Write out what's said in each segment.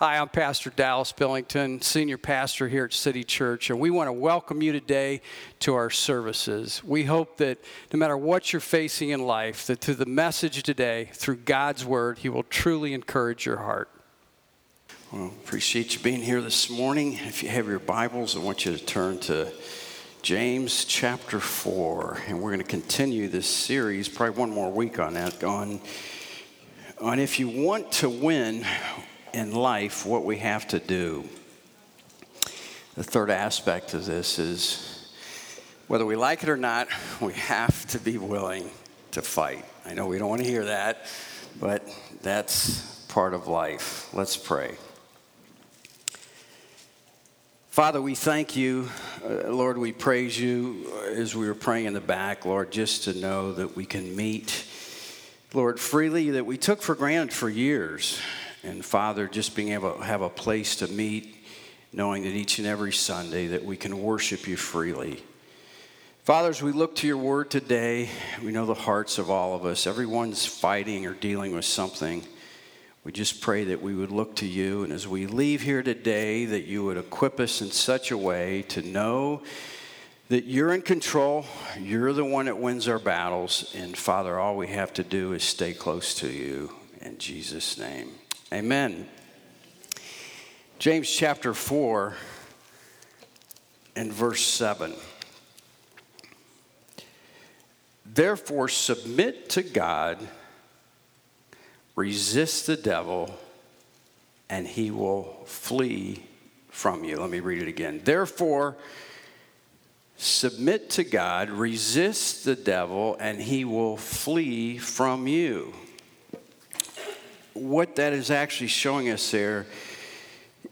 Hi, I'm Pastor Dallas Billington, Senior Pastor here at City Church, and we want to welcome you today to our services. We hope that no matter what you're facing in life, that through the message today, through God's Word, He will truly encourage your heart. Well, appreciate you being here this morning. If you have your Bibles, I want you to turn to James chapter 4, and we're going to continue this series, probably one more week on that, on, on if you want to win in life what we have to do. The third aspect of this is whether we like it or not, we have to be willing to fight. I know we don't want to hear that, but that's part of life. Let's pray. Father, we thank you. Uh, Lord, we praise you as we were praying in the back, Lord, just to know that we can meet, Lord, freely that we took for granted for years. And Father, just being able to have a place to meet, knowing that each and every Sunday that we can worship you freely. Father, as we look to your word today, we know the hearts of all of us. Everyone's fighting or dealing with something. We just pray that we would look to you, and as we leave here today, that you would equip us in such a way to know that you're in control, you're the one that wins our battles, and Father, all we have to do is stay close to you. In Jesus' name. Amen. James chapter 4 and verse 7. Therefore, submit to God, resist the devil, and he will flee from you. Let me read it again. Therefore, submit to God, resist the devil, and he will flee from you what that is actually showing us there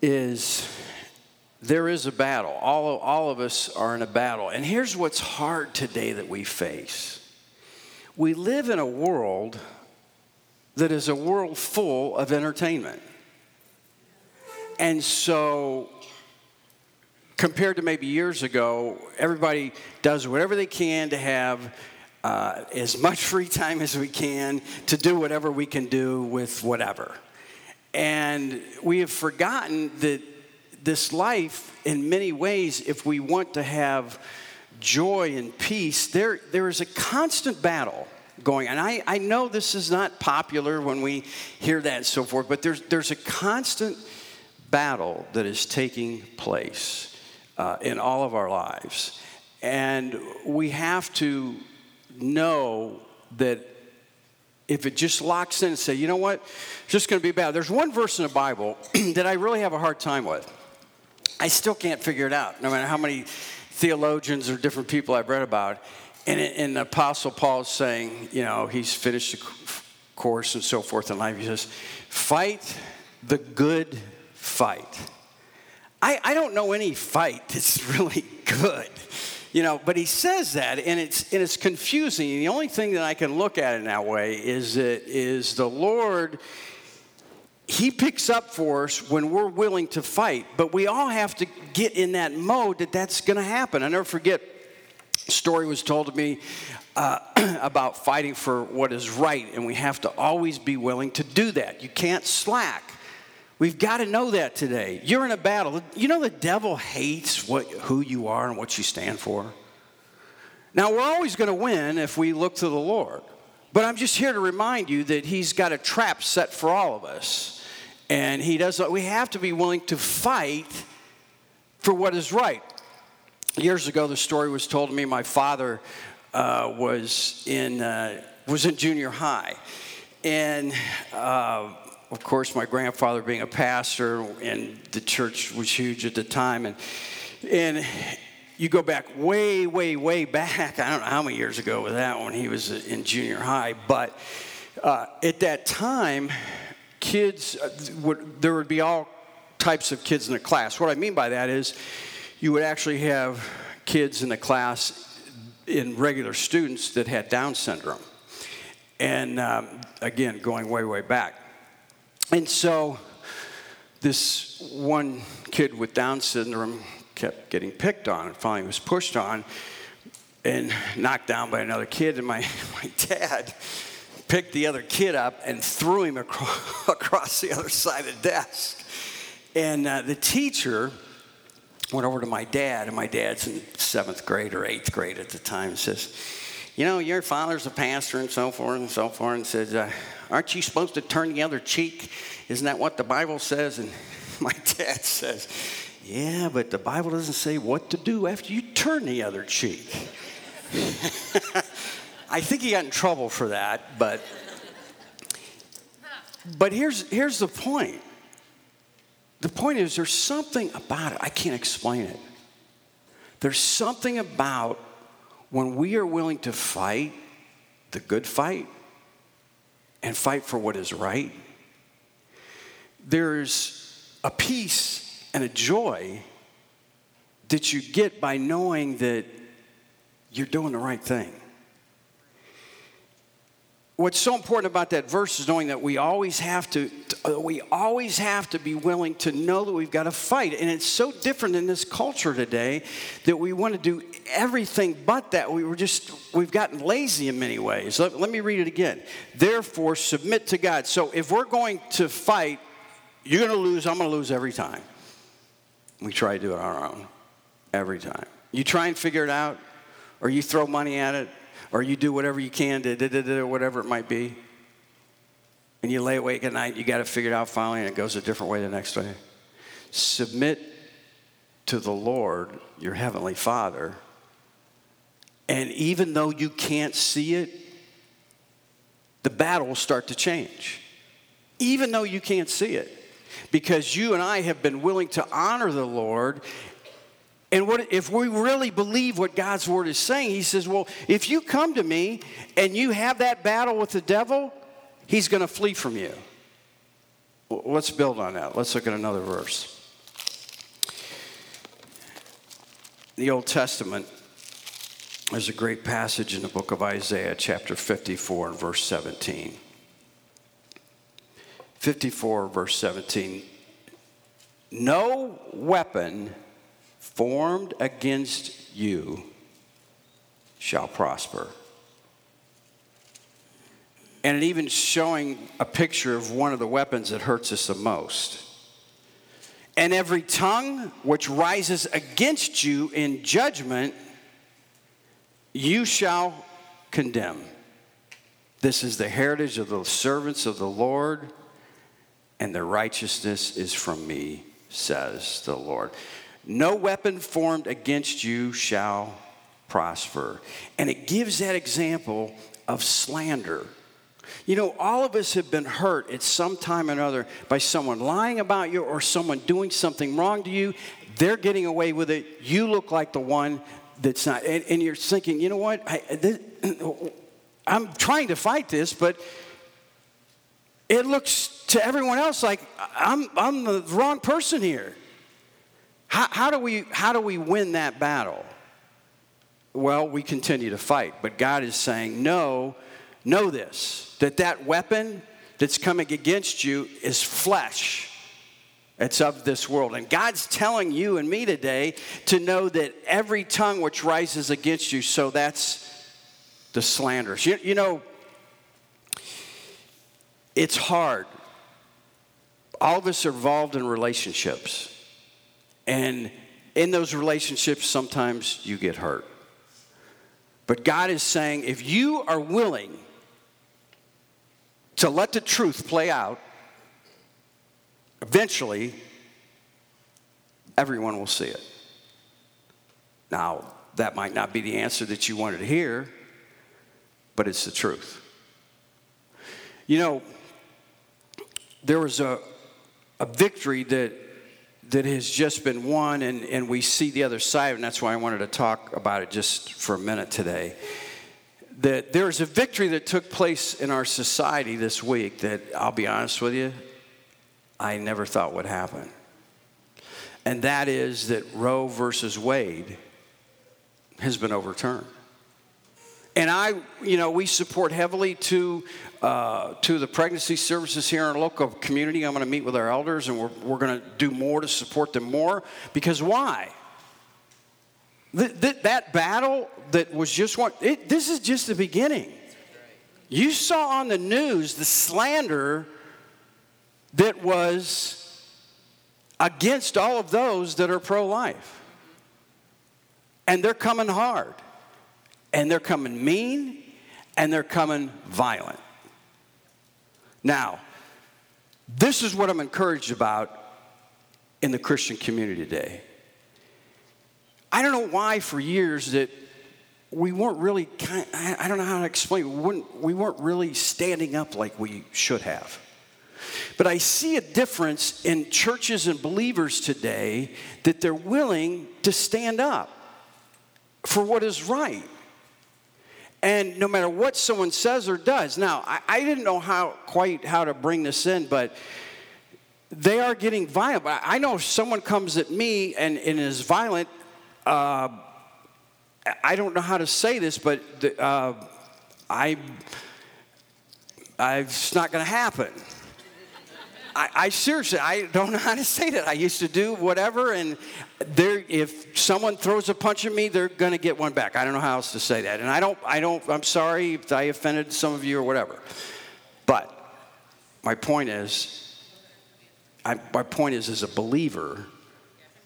is there is a battle. All, all of us are in a battle. And here's what's hard today that we face we live in a world that is a world full of entertainment. And so, compared to maybe years ago, everybody does whatever they can to have uh, as much free time as we can to do whatever we can do with whatever. And we have forgotten that this life, in many ways, if we want to have joy and peace, there, there is a constant battle going on. I, I know this is not popular when we hear that and so forth, but there's, there's a constant battle that is taking place uh, in all of our lives. And we have to know that if it just locks in and say, you know what, it's just going to be bad. There's one verse in the Bible that I really have a hard time with. I still can't figure it out, no matter how many theologians or different people I've read about. And, and Apostle Paul is saying, you know, he's finished the course and so forth in life. He says, fight the good fight. I, I don't know any fight that's really good you know but he says that and it's and it's confusing. The only thing that i can look at in that way is that is the lord he picks up for us when we're willing to fight but we all have to get in that mode that that's going to happen. I never forget story was told to me uh, about fighting for what is right and we have to always be willing to do that. You can't slack We've got to know that today. You're in a battle. You know the devil hates what, who you are and what you stand for. Now, we're always going to win if we look to the Lord. But I'm just here to remind you that he's got a trap set for all of us. And he does we have to be willing to fight for what is right. Years ago, the story was told to me. My father uh, was in uh, was in junior high, and uh, of course, my grandfather being a pastor, and the church was huge at the time, and and you go back way, way, way back. I don't know how many years ago was that when he was in junior high, but uh, at that time, kids uh, would there would be all types of kids in the class. What I mean by that is, you would actually have kids in the class in regular students that had Down syndrome, and um, again, going way, way back. And so this one kid with Down syndrome kept getting picked on and finally was pushed on and knocked down by another kid. And my, my dad picked the other kid up and threw him across, across the other side of the desk. And uh, the teacher went over to my dad, and my dad's in seventh grade or eighth grade at the time, and says, You know, your father's a pastor and so forth and so forth, and says, uh, Aren't you supposed to turn the other cheek? Isn't that what the Bible says? And my dad says, Yeah, but the Bible doesn't say what to do after you turn the other cheek. I think he got in trouble for that, but but here's here's the point. The point is there's something about it. I can't explain it. There's something about when we are willing to fight the good fight and fight for what is right. There's a peace and a joy that you get by knowing that you're doing the right thing what's so important about that verse is knowing that we always have to we always have to be willing to know that we've got to fight and it's so different in this culture today that we want to do everything but that we were just we've gotten lazy in many ways let, let me read it again therefore submit to god so if we're going to fight you're going to lose i'm going to lose every time we try to do it on our own every time you try and figure it out or you throw money at it or you do whatever you can to whatever it might be. And you lay awake at night, you got to figure it out finally, and it goes a different way the next day. Submit to the Lord, your heavenly Father. And even though you can't see it, the battle will start to change. Even though you can't see it. Because you and I have been willing to honor the Lord and what, if we really believe what God's word is saying, he says, Well, if you come to me and you have that battle with the devil, he's going to flee from you. Let's build on that. Let's look at another verse. The Old Testament, there's a great passage in the book of Isaiah, chapter 54, and verse 17. 54, verse 17. No weapon formed against you shall prosper. And it even showing a picture of one of the weapons that hurts us the most. And every tongue which rises against you in judgment, you shall condemn. This is the heritage of the servants of the Lord, and their righteousness is from me, says the Lord. No weapon formed against you shall prosper. And it gives that example of slander. You know, all of us have been hurt at some time or another by someone lying about you or someone doing something wrong to you. They're getting away with it. You look like the one that's not. And, and you're thinking, you know what? I, this, I'm trying to fight this, but it looks to everyone else like I'm, I'm the wrong person here. How, how, do we, how do we win that battle? Well, we continue to fight. But God is saying, no, know this, that that weapon that's coming against you is flesh. It's of this world. And God's telling you and me today to know that every tongue which rises against you, so that's the slanders. You, you know, it's hard. All of us are involved in relationships. And in those relationships, sometimes you get hurt. But God is saying if you are willing to let the truth play out, eventually everyone will see it. Now, that might not be the answer that you wanted to hear, but it's the truth. You know, there was a, a victory that that has just been won, and, and we see the other side, and that's why I wanted to talk about it just for a minute today. That there is a victory that took place in our society this week that I'll be honest with you, I never thought would happen. And that is that Roe versus Wade has been overturned. And I, you know, we support heavily to uh, to the pregnancy services here in our local community. I'm going to meet with our elders, and we're we're going to do more to support them more. Because why? Th- th- that battle that was just won. It, this is just the beginning. You saw on the news the slander that was against all of those that are pro life. And they're coming hard, and they're coming mean, and they're coming violent. Now, this is what I'm encouraged about in the Christian community today. I don't know why for years that we weren't really, kind—I don't know how to explain, we weren't, we weren't really standing up like we should have. But I see a difference in churches and believers today that they're willing to stand up for what is right. And no matter what someone says or does. Now, I, I didn't know how quite how to bring this in, but they are getting violent. I know if someone comes at me and, and is violent, uh, I don't know how to say this, but the, uh, I, I, it's not going to happen. I, I, seriously, I don't know how to say that. I used to do whatever, and there, if someone throws a punch at me, they're going to get one back. I don't know how else to say that, and I don't, I don't. I'm sorry if I offended some of you or whatever. But my point is, I, my point is, as a believer,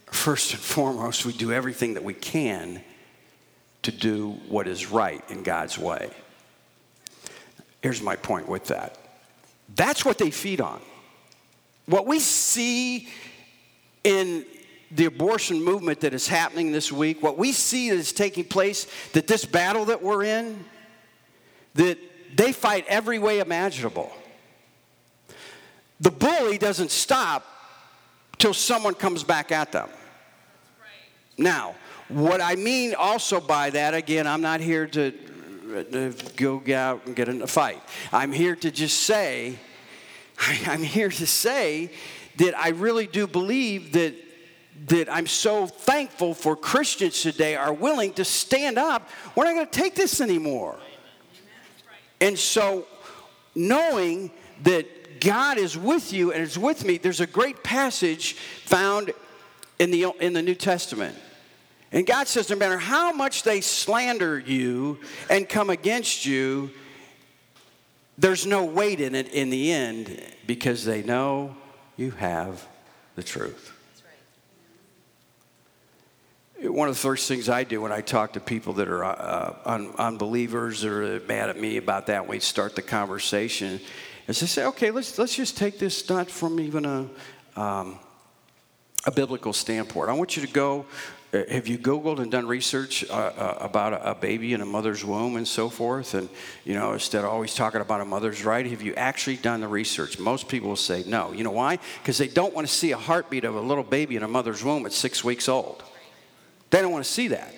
first and foremost, we do everything that we can to do what is right in God's way. Here's my point with that. That's what they feed on. What we see in the abortion movement that is happening this week, what we see that is taking place, that this battle that we're in, that they fight every way imaginable. The bully doesn't stop till someone comes back at them. Now, what I mean also by that, again, I'm not here to, uh, to go out and get in a fight. I'm here to just say, I'm here to say that I really do believe that that I'm so thankful for Christians today are willing to stand up. We're not going to take this anymore. And so, knowing that God is with you and is with me, there's a great passage found in the, in the New Testament. And God says, no matter how much they slander you and come against you, there's no weight in it in the end because they know you have the truth. One of the first things I do when I talk to people that are uh, un- unbelievers or mad at me about that, we start the conversation, is I say, okay, let's, let's just take this not from even a, um, a biblical standpoint. I want you to go have you googled and done research uh, uh, about a, a, baby in a mother's womb and so forth? And you know instead of always talking about a mother's right have you actually done the research? Most people will say no. You know why? Because they don't want to see a heartbeat of a little baby in a mother's womb at six weeks old. They don't want to see that.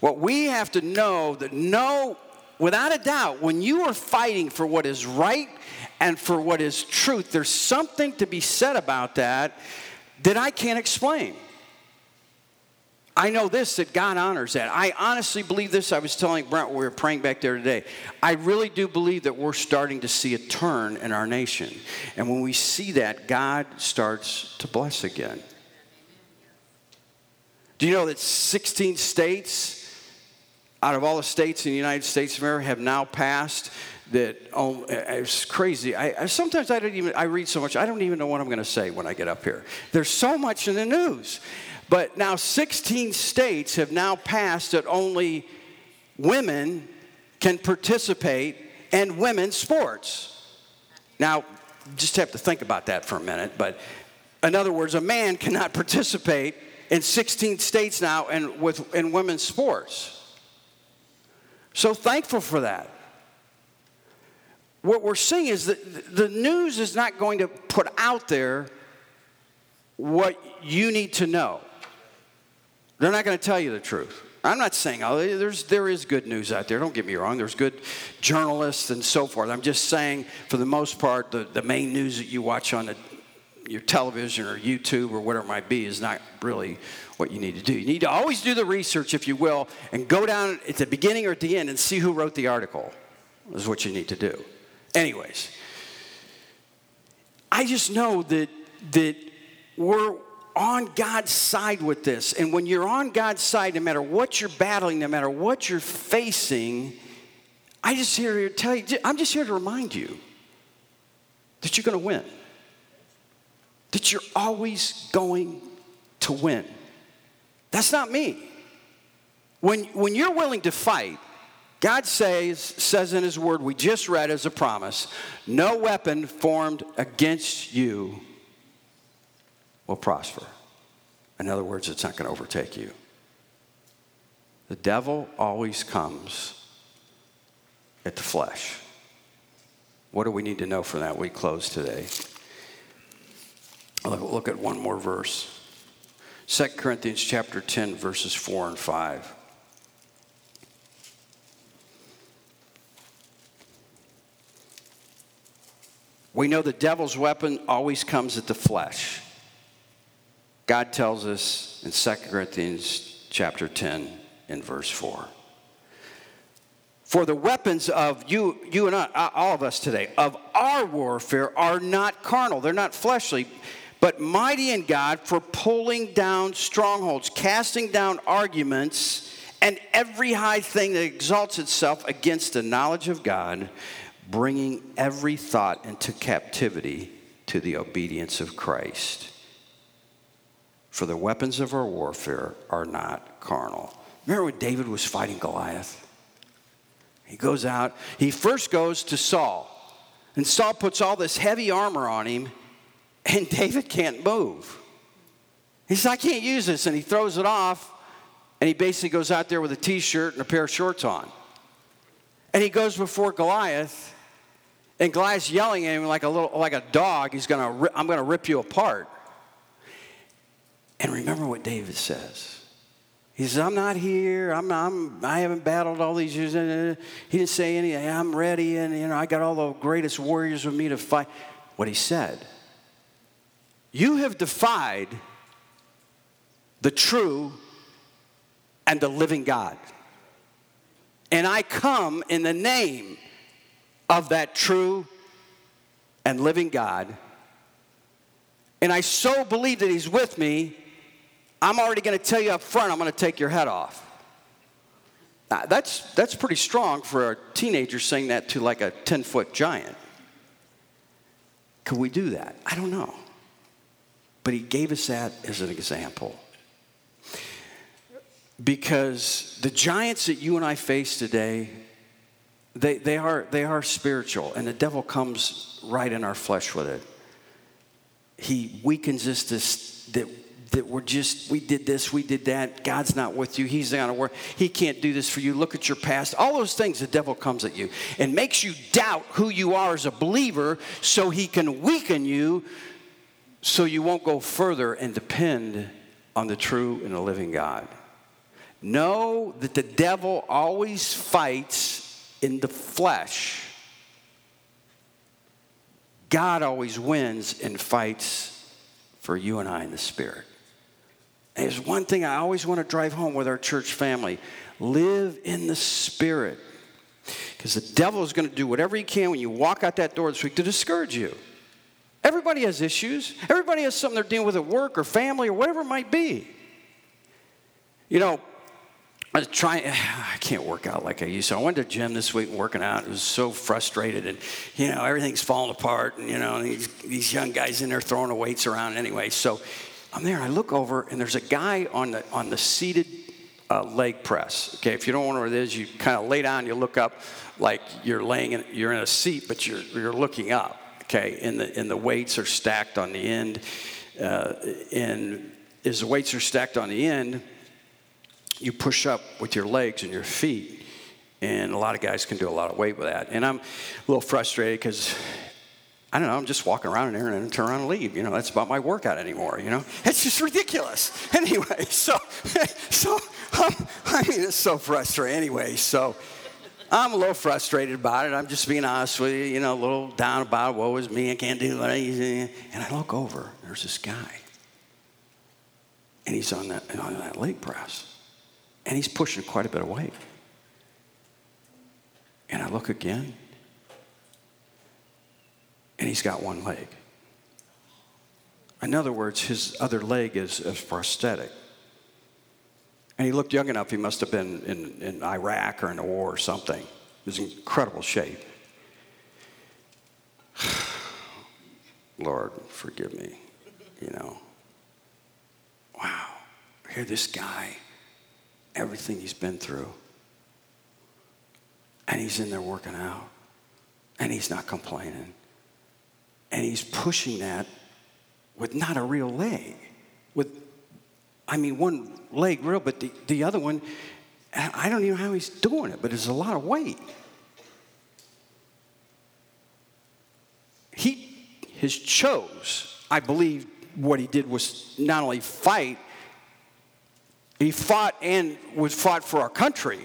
What we have to know that no without a doubt when you are fighting for what is right and for what is truth there's something to be said about that that i can't explain I know this that God honors that. I honestly believe this. I was telling Brent we were praying back there today. I really do believe that we're starting to see a turn in our nation. And when we see that, God starts to bless again. Do you know that 16 states out of all the states in the United States of America have now passed that oh, it's crazy. I, I, sometimes I don't even I read so much I don't even know what I'm going to say when I get up here. There's so much in the news, but now 16 states have now passed that only women can participate in women's sports. Now, just have to think about that for a minute. But in other words, a man cannot participate in 16 states now in, with, in women's sports. So thankful for that. What we're seeing is that the news is not going to put out there what you need to know. They're not going to tell you the truth. I'm not saying, oh, there's, there is good news out there. Don't get me wrong. There's good journalists and so forth. I'm just saying, for the most part, the, the main news that you watch on the, your television or YouTube or whatever it might be is not really what you need to do. You need to always do the research, if you will, and go down at the beginning or at the end and see who wrote the article, is what you need to do. Anyways, I just know that, that we're, on God's side with this. And when you're on God's side, no matter what you're battling, no matter what you're facing, I just here to tell you, I'm just here to remind you that you're going to win. that you're always going to win. That's not me. When, when you're willing to fight, God says, says in His Word, we just read as a promise, no weapon formed against you will prosper. In other words, it's not going to overtake you. The devil always comes at the flesh. What do we need to know from that? We close today. Look at one more verse. 2 Corinthians chapter 10, verses 4 and 5. We know the devil's weapon always comes at the flesh. God tells us in 2 Corinthians chapter 10 and verse 4. For the weapons of you, you and I, all of us today, of our warfare are not carnal. They're not fleshly, but mighty in God for pulling down strongholds, casting down arguments, and every high thing that exalts itself against the knowledge of God, bringing every thought into captivity to the obedience of Christ. For the weapons of our warfare are not carnal. Remember when David was fighting Goliath? He goes out, he first goes to Saul, and Saul puts all this heavy armor on him, and David can't move. He says, I can't use this, and he throws it off, and he basically goes out there with a t shirt and a pair of shorts on. And he goes before Goliath, and Goliath's yelling at him like a little like a dog. He's gonna I'm gonna rip you apart. And remember what David says. He says, I'm not here. I'm, I'm, I haven't battled all these years. He didn't say anything. I'm ready. And, you know, I got all the greatest warriors with me to fight. What he said, you have defied the true and the living God. And I come in the name of that true and living God. And I so believe that He's with me, I'm already going to tell you up front, I'm going to take your head off. Now, that's, that's pretty strong for a teenager saying that to like a 10 foot giant. Could we do that? I don't know. But he gave us that as an example. Because the giants that you and I face today, they, they, are, they are spiritual, and the devil comes right in our flesh with it. He weakens us to, that, that we're just, we did this, we did that, God's not with you, He's not work, He can't do this for you, look at your past. All those things, the devil comes at you and makes you doubt who you are as a believer so he can weaken you so you won't go further and depend on the true and the living God. Know that the devil always fights in the flesh. God always wins and fights for you and I in the spirit. There's one thing I always want to drive home with our church family live in the spirit. Because the devil is going to do whatever he can when you walk out that door this week to discourage you. Everybody has issues. Everybody has something they're dealing with at work or family or whatever it might be. You know, I was trying, I can't work out like I used to. I went to the gym this week working out. It was so frustrated and, you know, everything's falling apart and, you know, these, these young guys in there throwing the weights around anyway. So I'm there I look over and there's a guy on the, on the seated uh, leg press. Okay, if you don't know what it is, you kind of lay down, you look up like you're laying in, you're in a seat, but you're, you're looking up. Okay, and the, and the weights are stacked on the end. Uh, and as the weights are stacked on the end, you push up with your legs and your feet. And a lot of guys can do a lot of weight with that. And I'm a little frustrated because I don't know, I'm just walking around in there and turn around and leave. You know, that's about my workout anymore, you know? It's just ridiculous. Anyway, so, so um, I mean, it's so frustrating anyway. So I'm a little frustrated about it. I'm just being honest with you, you know, a little down about, woe is me, I can't do I And I look over, there's this guy. And he's on that, on that leg press and he's pushing quite a bit of weight. And I look again, and he's got one leg. In other words, his other leg is, prosthetic. And he looked young enough, he must have been in, in Iraq or in a war or something. He was in incredible shape. Lord, forgive me. you know, wow, here this guy, everything he's been through, and he's in there working out, and he's not complaining, and he's pushing that with not a real leg, with, I mean, one leg real, but the, the other one, I don't even know how he's doing it, but it's a lot of weight. He his chose, I believe what he did was not only fight, he fought and was fought for our country.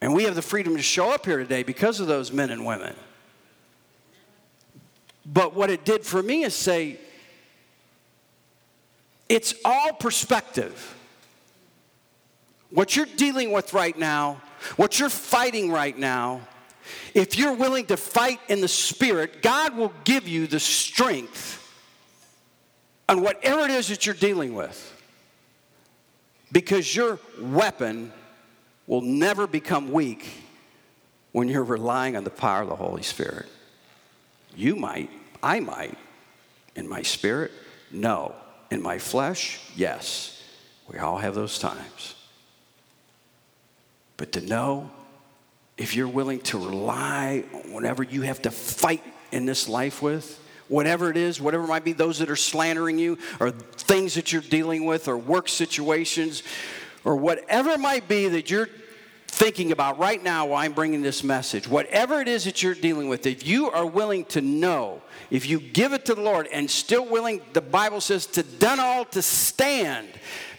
And we have the freedom to show up here today because of those men and women. But what it did for me is say, it's all perspective. What you're dealing with right now, what you're fighting right now, if you're willing to fight in the Spirit, God will give you the strength on whatever it is that you're dealing with. Because your weapon will never become weak when you're relying on the power of the Holy Spirit. You might, I might, in my spirit, no. In my flesh, yes. We all have those times. But to know if you're willing to rely on whatever you have to fight in this life with, whatever it is, whatever it might be, those that are slandering you, or things that you're dealing with, or work situations, or whatever it might be that you're thinking about right now while I'm bringing this message, whatever it is that you're dealing with, if you are willing to know, if you give it to the Lord and still willing, the Bible says, to done all to stand.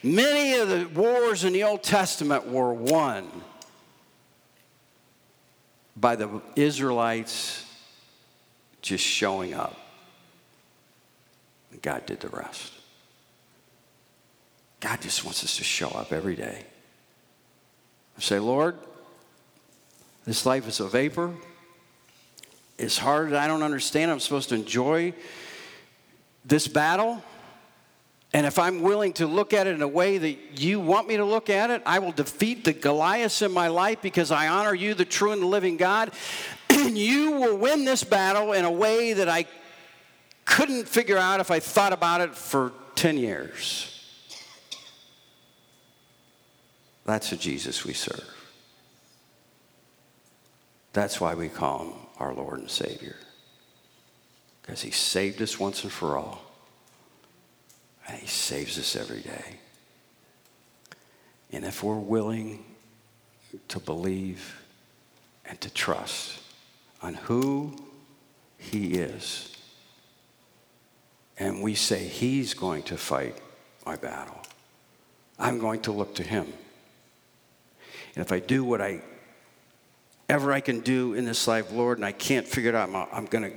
Many of the wars in the Old Testament were won by the Israelites just showing up. God did the rest. God just wants us to show up every day. Say, Lord, this life is a vapor. It's hard. I don't understand. I'm supposed to enjoy this battle. And if I'm willing to look at it in a way that you want me to look at it, I will defeat the Goliaths in my life because I honor you, the true and the living God. And you will win this battle in a way that I couldn't figure out if I thought about it for 10 years. That's the Jesus we serve. That's why we call him our Lord and Savior. Because he saved us once and for all. And he saves us every day. And if we're willing to believe and to trust on who he is, and we say, He's going to fight my battle, I'm going to look to Him. And if I do what I ever I can do in this life, Lord, and I can't figure it out, I'm, I'm going to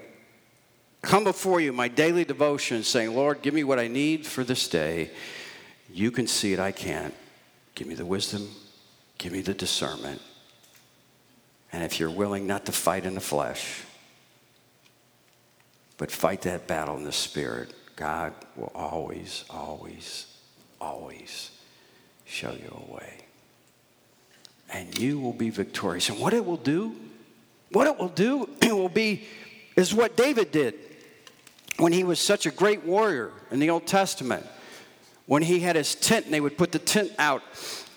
come before you, my daily devotion, saying, Lord, give me what I need for this day. You can see it, I can't. Give me the wisdom, give me the discernment. And if you're willing not to fight in the flesh, but fight that battle in the spirit, God will always, always, always show you a way. And you will be victorious. And what it will do, what it will do, it will be, is what David did when he was such a great warrior in the Old Testament, when he had his tent and they would put the tent out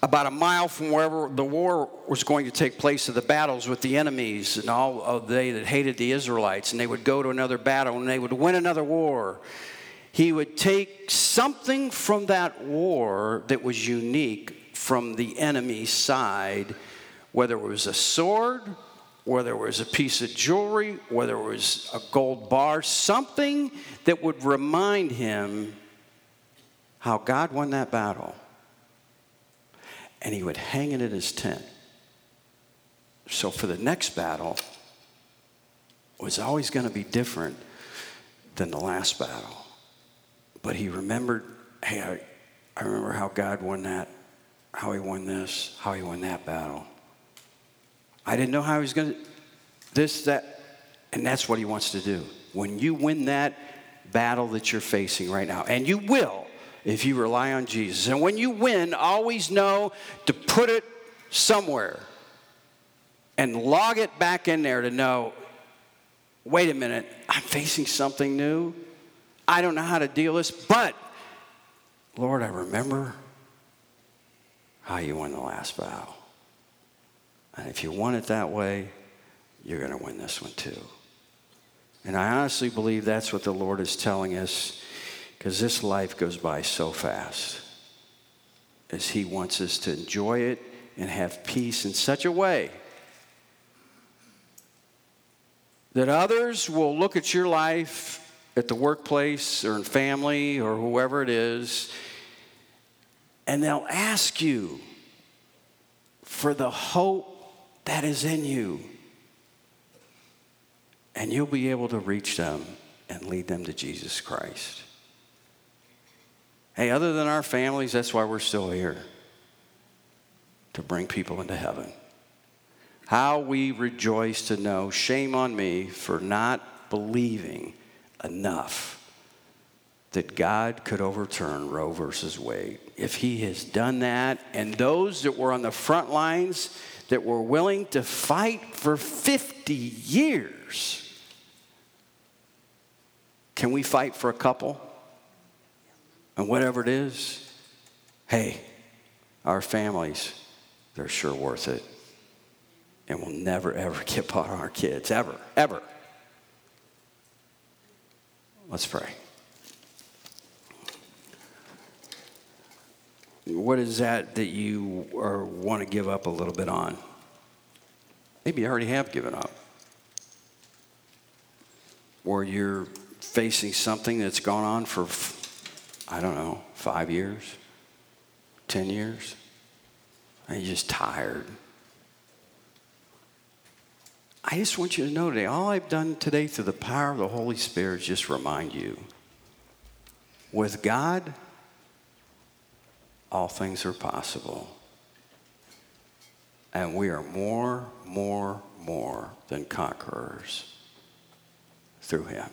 about a mile from wherever the war was going to take place of the battles with the enemies and all of they that hated the Israelites, and they would go to another battle and they would win another war. He would take something from that war that was unique from the enemy's side, whether it was a sword whether it was a piece of jewelry, whether it was a gold bar, something that would remind him how God won that battle. And he would hang it in his tent. So for the next battle, was always going to be different than the last battle. But he remembered, hey, I, I remember how God won that, how he won this, how he won that battle. I didn't know how he was going to, this, that, and that's what he wants to do. When you win that battle that you're facing right now, and you will if you rely on Jesus, and when you win, always know to put it somewhere and log it back in there to know wait a minute, I'm facing something new. I don't know how to deal with this, but Lord, I remember how you win the last battle. And if you won it that way, you're going to win this one too. And I honestly believe that's what the Lord is telling us because this life goes by so fast. As He wants us to enjoy it and have peace in such a way that others will look at your life at the workplace or in family or whoever it is, and they'll ask you for the hope that is in you. And you'll be able to reach them and lead them to Jesus Christ. Hey, other than our families, that's why we're still here to bring people into heaven. How we rejoice to know, shame on me for not believing enough that God could overturn Roe versus Wade. If He has done that, and those that were on the front lines that were willing to fight for 50 years, can we fight for a couple? And whatever it is, hey, our families, they're sure worth it. And we'll never, ever get on our kids, ever, ever. Let's pray. What is that that you are, want to give up a little bit on? Maybe you already have given up. Or you're facing something that's gone on for, I don't know, five years, 10 years, and you're just tired. I just want you to know today, all I've done today through the power of the Holy Spirit is just remind you with God, all things are possible. And we are more, more, more than conquerors through Him.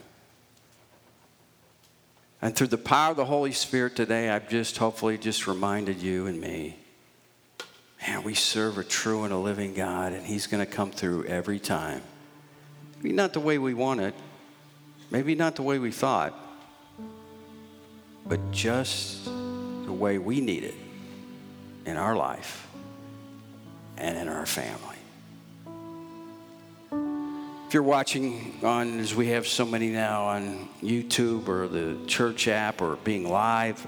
And through the power of the Holy Spirit today, I've just hopefully just reminded you and me man, we serve a true and a living God, and He's going to come through every time. Maybe not the way we want it, maybe not the way we thought, but just the way we need it in our life and in our family. If you're watching on, as we have so many now on YouTube or the church app or being live,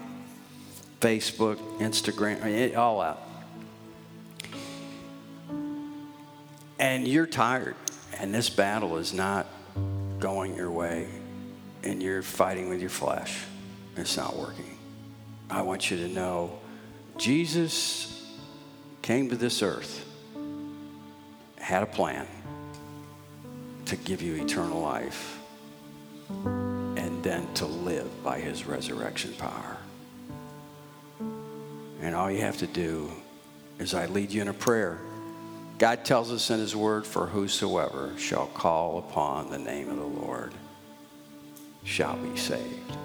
Facebook, Instagram, it, all out and you're tired, and this battle is not going your way, and you're fighting with your flesh, it's not working. I want you to know Jesus came to this earth, had a plan to give you eternal life, and then to live by his resurrection power. And all you have to do is I lead you in a prayer God tells us in His Word, for whosoever shall call upon the name of the Lord shall be saved.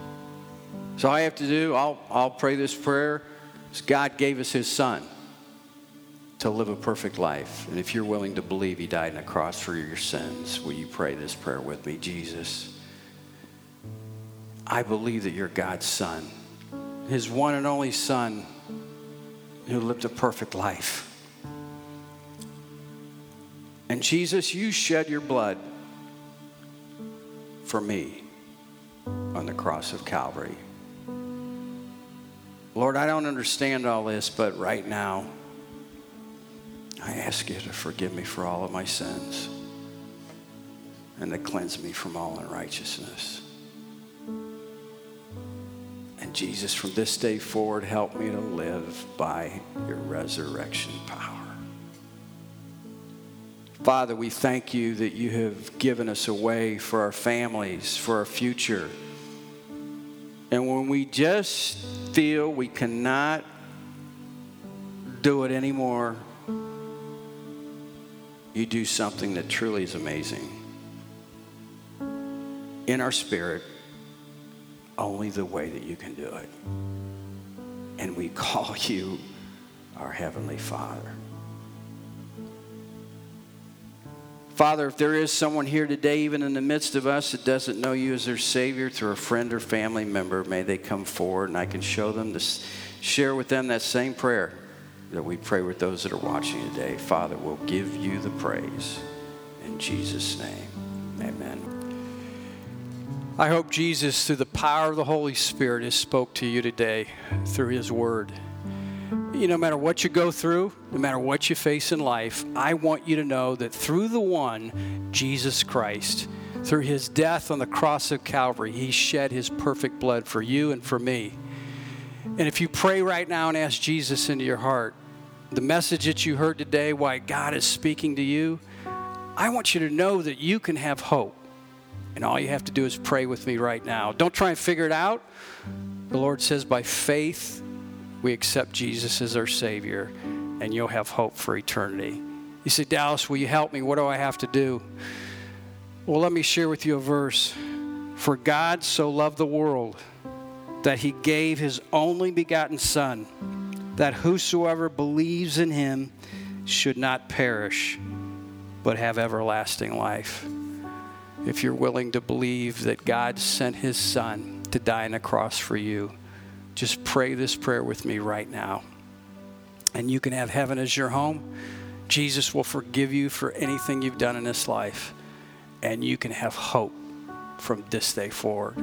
So I have to do, I'll, I'll pray this prayer. God gave us His Son to live a perfect life. And if you're willing to believe He died on a cross for your sins, will you pray this prayer with me? Jesus, I believe that you're God's Son, His one and only Son who lived a perfect life and Jesus, you shed your blood for me on the cross of Calvary. Lord, I don't understand all this, but right now, I ask you to forgive me for all of my sins and to cleanse me from all unrighteousness. And Jesus, from this day forward, help me to live by your resurrection power. Father, we thank you that you have given us a way for our families, for our future. And when we just feel we cannot do it anymore, you do something that truly is amazing. In our spirit, only the way that you can do it. And we call you our Heavenly Father. Father, if there is someone here today, even in the midst of us, that doesn't know you as their Savior through a friend or family member, may they come forward and I can show them this, share with them that same prayer that we pray with those that are watching today. Father, we'll give you the praise. In Jesus' name, amen. I hope Jesus, through the power of the Holy Spirit, has spoke to you today through his word you no matter what you go through, no matter what you face in life, I want you to know that through the one, Jesus Christ, through his death on the cross of Calvary, he shed his perfect blood for you and for me. And if you pray right now and ask Jesus into your heart, the message that you heard today, why God is speaking to you, I want you to know that you can have hope. And all you have to do is pray with me right now. Don't try and figure it out. The Lord says, by faith, we accept Jesus as our Savior, and you'll have hope for eternity. You say, Dallas, will you help me? What do I have to do? Well, let me share with you a verse. For God so loved the world that he gave his only begotten Son, that whosoever believes in him should not perish, but have everlasting life. If you're willing to believe that God sent his Son to die on the cross for you, just pray this prayer with me right now. And you can have heaven as your home. Jesus will forgive you for anything you've done in this life. And you can have hope from this day forward.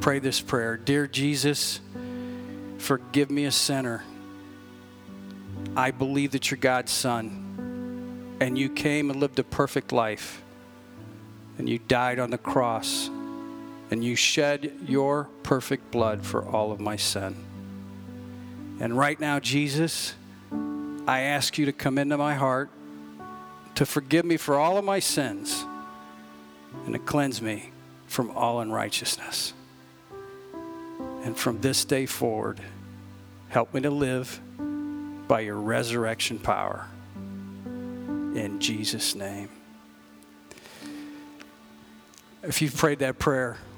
Pray this prayer Dear Jesus, forgive me a sinner. I believe that you're God's son, and you came and lived a perfect life, and you died on the cross and you shed your perfect blood for all of my sin. And right now, Jesus, I ask you to come into my heart, to forgive me for all of my sins, and to cleanse me from all unrighteousness. And from this day forward, help me to live by your resurrection power. In Jesus' name. If you've prayed that prayer,